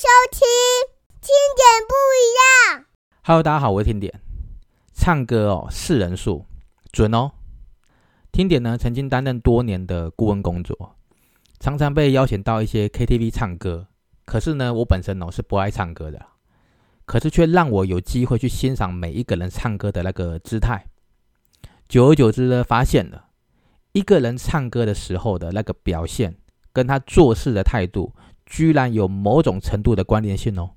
收听听点不一样。Hello，大家好，我是听点。唱歌哦，是人数准哦。听点呢，曾经担任多年的顾问工作，常常被邀请到一些 KTV 唱歌。可是呢，我本身哦是不爱唱歌的，可是却让我有机会去欣赏每一个人唱歌的那个姿态。久而久之呢，发现了一个人唱歌的时候的那个表现，跟他做事的态度。居然有某种程度的关联性哦。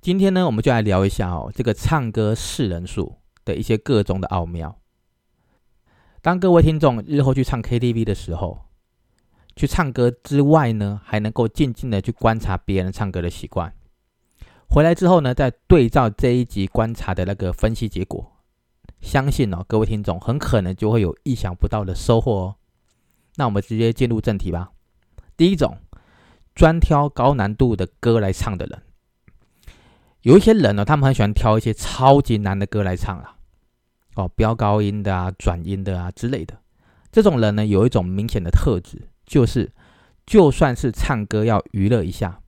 今天呢，我们就来聊一下哦，这个唱歌是人数的一些各种的奥妙。当各位听众日后去唱 KTV 的时候，去唱歌之外呢，还能够静静的去观察别人唱歌的习惯。回来之后呢，再对照这一集观察的那个分析结果，相信哦，各位听众很可能就会有意想不到的收获哦。那我们直接进入正题吧。第一种。专挑高难度的歌来唱的人，有一些人呢，他们很喜欢挑一些超级难的歌来唱啊，哦，飙高音的啊，转音的啊之类的。这种人呢，有一种明显的特质，就是就算是唱歌要娱乐一下，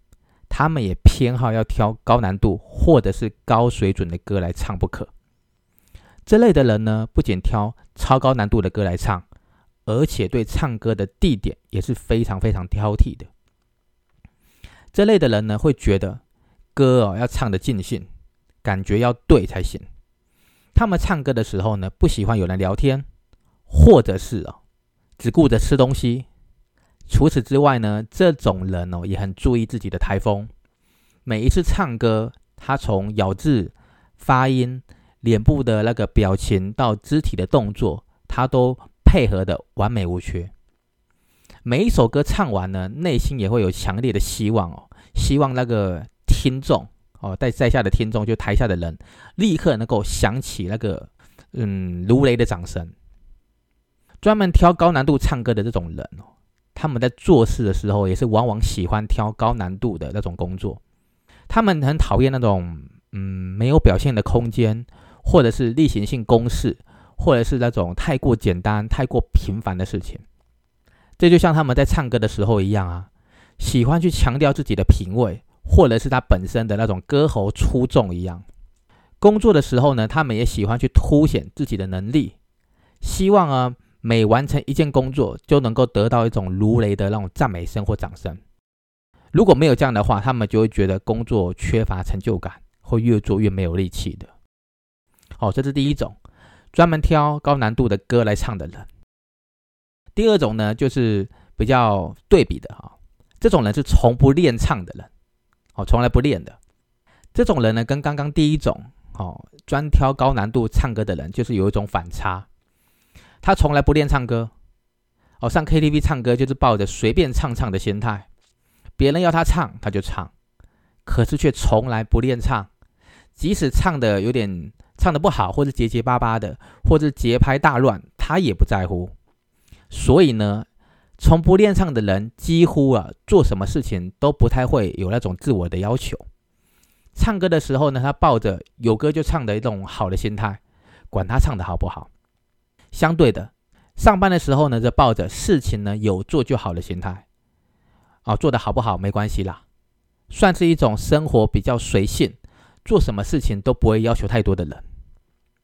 他们也偏好要挑高难度或者是高水准的歌来唱不可。这类的人呢，不仅挑超高难度的歌来唱，而且对唱歌的地点也是非常非常挑剔的。这类的人呢，会觉得歌哦要唱的尽兴，感觉要对才行。他们唱歌的时候呢，不喜欢有人聊天，或者是哦只顾着吃东西。除此之外呢，这种人哦也很注意自己的台风。每一次唱歌，他从咬字、发音、脸部的那个表情到肢体的动作，他都配合的完美无缺。每一首歌唱完呢，内心也会有强烈的希望哦，希望那个听众哦，在在下的听众，就台下的人，立刻能够响起那个嗯如雷的掌声。专门挑高难度唱歌的这种人哦，他们在做事的时候，也是往往喜欢挑高难度的那种工作。他们很讨厌那种嗯没有表现的空间，或者是例行性公式，或者是那种太过简单、太过平凡的事情。这就像他们在唱歌的时候一样啊，喜欢去强调自己的品味，或者是他本身的那种歌喉出众一样。工作的时候呢，他们也喜欢去凸显自己的能力，希望啊每完成一件工作就能够得到一种如雷的那种赞美声或掌声。如果没有这样的话，他们就会觉得工作缺乏成就感，会越做越没有力气的。好，这是第一种，专门挑高难度的歌来唱的人。第二种呢，就是比较对比的哈，这种人是从不练唱的人，哦，从来不练的。这种人呢，跟刚刚第一种哦，专挑高难度唱歌的人，就是有一种反差。他从来不练唱歌，哦，上 KTV 唱歌就是抱着随便唱唱的心态，别人要他唱他就唱，可是却从来不练唱，即使唱的有点唱的不好，或者结结巴巴的，或者节拍大乱，他也不在乎。所以呢，从不练唱的人，几乎啊做什么事情都不太会有那种自我的要求。唱歌的时候呢，他抱着有歌就唱的一种好的心态，管他唱的好不好。相对的，上班的时候呢，就抱着事情呢有做就好的心态。哦，做的好不好没关系啦，算是一种生活比较随性，做什么事情都不会要求太多的人。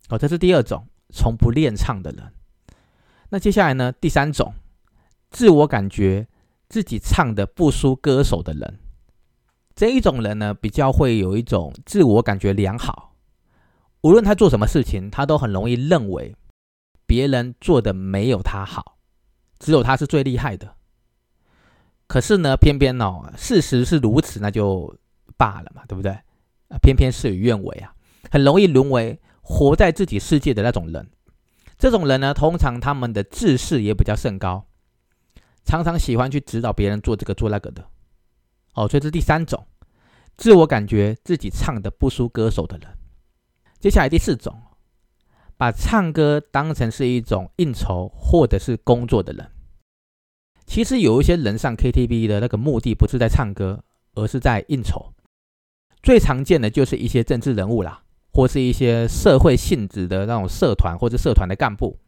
哦，这是第二种从不练唱的人。那接下来呢？第三种，自我感觉自己唱的不输歌手的人，这一种人呢，比较会有一种自我感觉良好。无论他做什么事情，他都很容易认为别人做的没有他好，只有他是最厉害的。可是呢，偏偏哦，事实是如此，那就罢了嘛，对不对？啊，偏偏事与愿违啊，很容易沦为活在自己世界的那种人。这种人呢，通常他们的自视也比较甚高，常常喜欢去指导别人做这个做那个的。哦，所以这是第三种，自我感觉自己唱的不输歌手的人。接下来第四种，把唱歌当成是一种应酬或者是工作的人。其实有一些人上 KTV 的那个目的不是在唱歌，而是在应酬。最常见的就是一些政治人物啦。或是一些社会性质的那种社团或者社团的干部，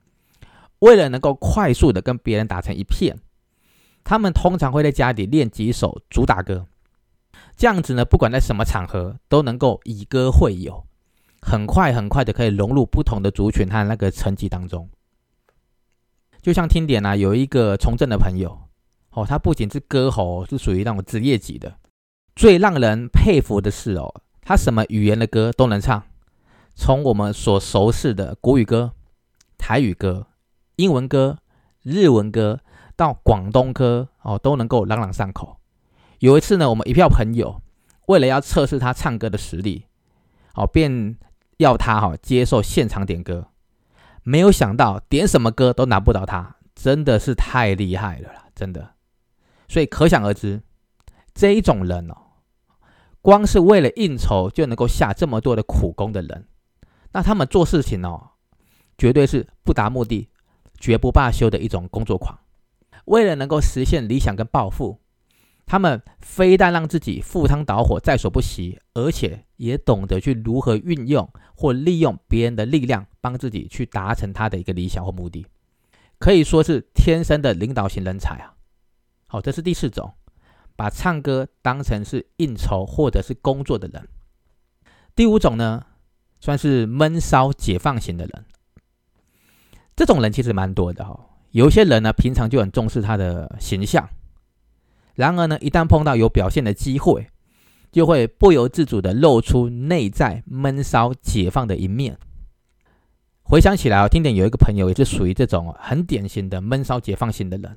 为了能够快速的跟别人打成一片，他们通常会在家里练几首主打歌。这样子呢，不管在什么场合，都能够以歌会友，很快很快的可以融入不同的族群和那个层级当中。就像听点啊，有一个从政的朋友哦，他不仅是歌喉，是属于那种职业级的。最让人佩服的是哦，他什么语言的歌都能唱，从我们所熟悉的国语歌、台语歌、英文歌、日文歌到广东歌哦，都能够朗朗上口。有一次呢，我们一票朋友为了要测试他唱歌的实力，哦，便要他哈接受现场点歌。没有想到点什么歌都难不倒他，真的是太厉害了啦！真的，所以可想而知，这一种人哦，光是为了应酬就能够下这么多的苦功的人，那他们做事情哦，绝对是不达目的绝不罢休的一种工作狂。为了能够实现理想跟抱负。他们非但让自己赴汤蹈火在所不惜，而且也懂得去如何运用或利用别人的力量，帮自己去达成他的一个理想或目的，可以说是天生的领导型人才啊！好，这是第四种，把唱歌当成是应酬或者是工作的人。第五种呢，算是闷骚解放型的人。这种人其实蛮多的哈，有些人呢，平常就很重视他的形象。然而呢，一旦碰到有表现的机会，就会不由自主的露出内在闷骚解放的一面。回想起来啊，听点有一个朋友也是属于这种很典型的闷骚解放型的人。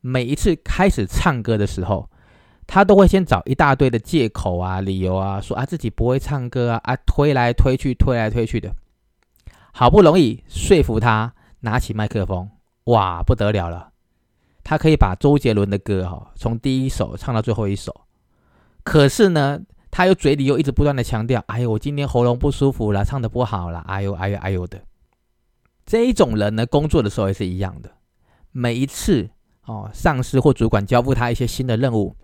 每一次开始唱歌的时候，他都会先找一大堆的借口啊、理由啊，说啊自己不会唱歌啊，啊推来推去、推来推去的。好不容易说服他拿起麦克风，哇，不得了了！他可以把周杰伦的歌哈从第一首唱到最后一首，可是呢，他又嘴里又一直不断的强调：“哎呦，我今天喉咙不舒服了，唱的不好了。”哎呦，哎呦，哎呦的。这一种人呢，工作的时候也是一样的。每一次哦，上司或主管交付他一些新的任务，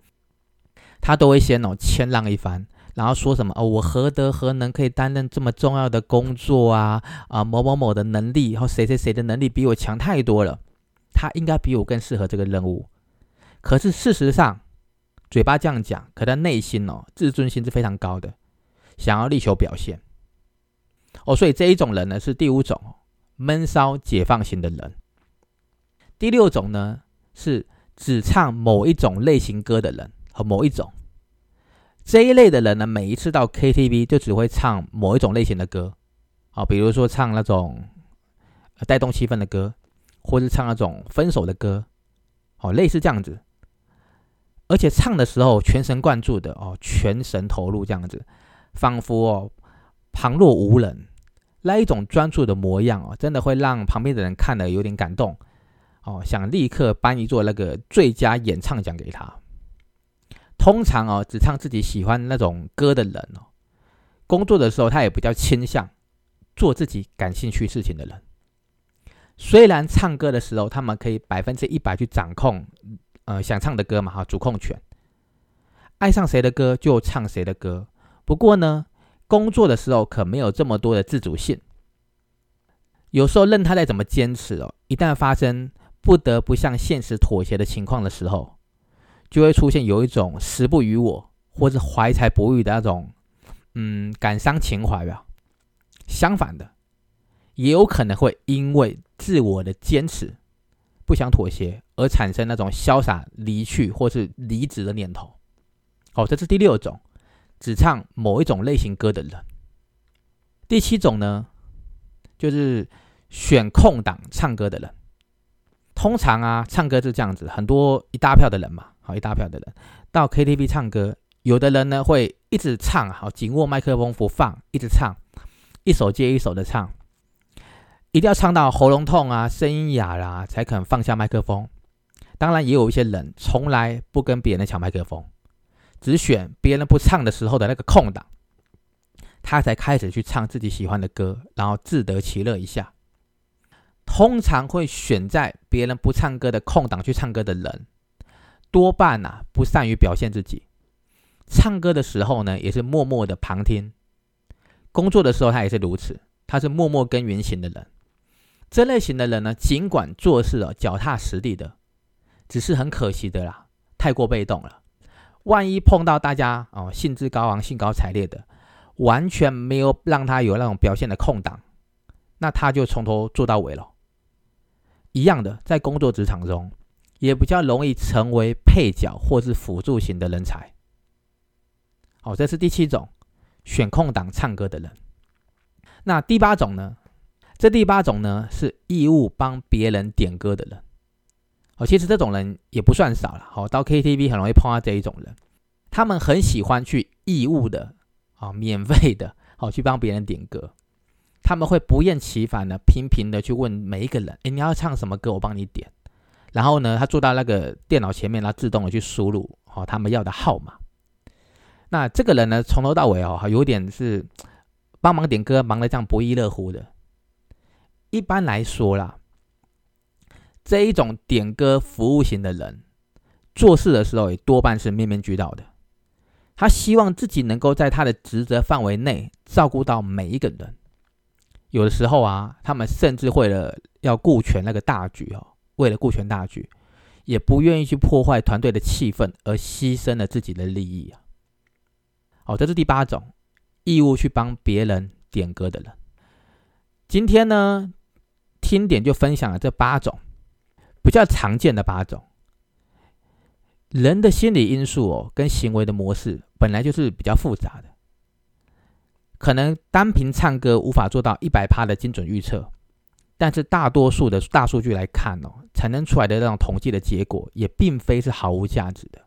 他都会先哦谦让一番，然后说什么：“哦，我何德何能可以担任这么重要的工作啊？啊，某某某的能力，然后谁谁谁的能力比我强太多了。”他应该比我更适合这个任务，可是事实上，嘴巴这样讲，可他内心哦，自尊心是非常高的，想要力求表现。哦，所以这一种人呢，是第五种闷骚解放型的人。第六种呢，是只唱某一种类型歌的人和某一种。这一类的人呢，每一次到 KTV 就只会唱某一种类型的歌，啊，比如说唱那种带动气氛的歌。或是唱那种分手的歌，哦，类似这样子，而且唱的时候全神贯注的哦，全神投入这样子，仿佛哦旁若无人，那一种专注的模样哦，真的会让旁边的人看了有点感动。哦，想立刻颁一座那个最佳演唱奖给他。通常哦，只唱自己喜欢那种歌的人哦，工作的时候他也比较倾向做自己感兴趣事情的人。虽然唱歌的时候，他们可以百分之一百去掌控，呃，想唱的歌嘛，哈，主控权，爱上谁的歌就唱谁的歌。不过呢，工作的时候可没有这么多的自主性。有时候，任他再怎么坚持哦，一旦发生不得不向现实妥协的情况的时候，就会出现有一种时不与我，或者怀才不遇的那种，嗯，感伤情怀吧。相反的。也有可能会因为自我的坚持，不想妥协而产生那种潇洒离去或是离职的念头。好，这是第六种，只唱某一种类型歌的人。第七种呢，就是选空档唱歌的人。通常啊，唱歌是这样子，很多一大票的人嘛，好一大票的人到 KTV 唱歌，有的人呢会一直唱，好紧握麦克风不放，一直唱，一首接一首的唱。一定要唱到喉咙痛啊，声音哑啦，才肯放下麦克风。当然，也有一些人从来不跟别人抢麦克风，只选别人不唱的时候的那个空档，他才开始去唱自己喜欢的歌，然后自得其乐一下。通常会选在别人不唱歌的空档去唱歌的人，多半呐不善于表现自己。唱歌的时候呢，也是默默的旁听；工作的时候，他也是如此，他是默默耕耘型的人。这类型的人呢，尽管做事哦脚踏实地的，只是很可惜的啦，太过被动了。万一碰到大家哦兴致高昂、兴高采烈的，完全没有让他有那种表现的空档，那他就从头做到尾了。一样的，在工作职场中，也比较容易成为配角或是辅助型的人才。好，这是第七种，选空档唱歌的人。那第八种呢？这第八种呢是义务帮别人点歌的人。哦，其实这种人也不算少了。好，到 KTV 很容易碰到这一种人，他们很喜欢去义务的啊，免费的，好去帮别人点歌。他们会不厌其烦的、频频的去问每一个人：“哎，你要唱什么歌？我帮你点。”然后呢，他坐到那个电脑前面，他自动的去输入哦他们要的号码。那这个人呢，从头到尾哦，有点是帮忙点歌，忙得这样不亦乐乎的。一般来说啦，这一种点歌服务型的人，做事的时候也多半是面面俱到的。他希望自己能够在他的职责范围内照顾到每一个人。有的时候啊，他们甚至为了要顾全那个大局哦，为了顾全大局，也不愿意去破坏团队的气氛，而牺牲了自己的利益啊。好，这是第八种义务去帮别人点歌的人。今天呢，听点就分享了这八种比较常见的八种人的心理因素哦，跟行为的模式本来就是比较复杂的。可能单凭唱歌无法做到一百趴的精准预测，但是大多数的大数据来看哦，产生出来的那种统计的结果也并非是毫无价值的。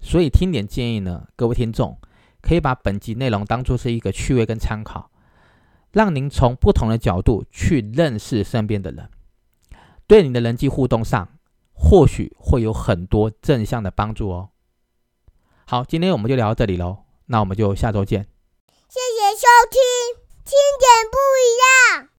所以听点建议呢，各位听众可以把本集内容当做是一个趣味跟参考，让您从不同的角度去认识身边的人，对你的人际互动上或许会有很多正向的帮助哦。好，今天我们就聊到这里喽，那我们就下周见。谢谢收听。听点不一样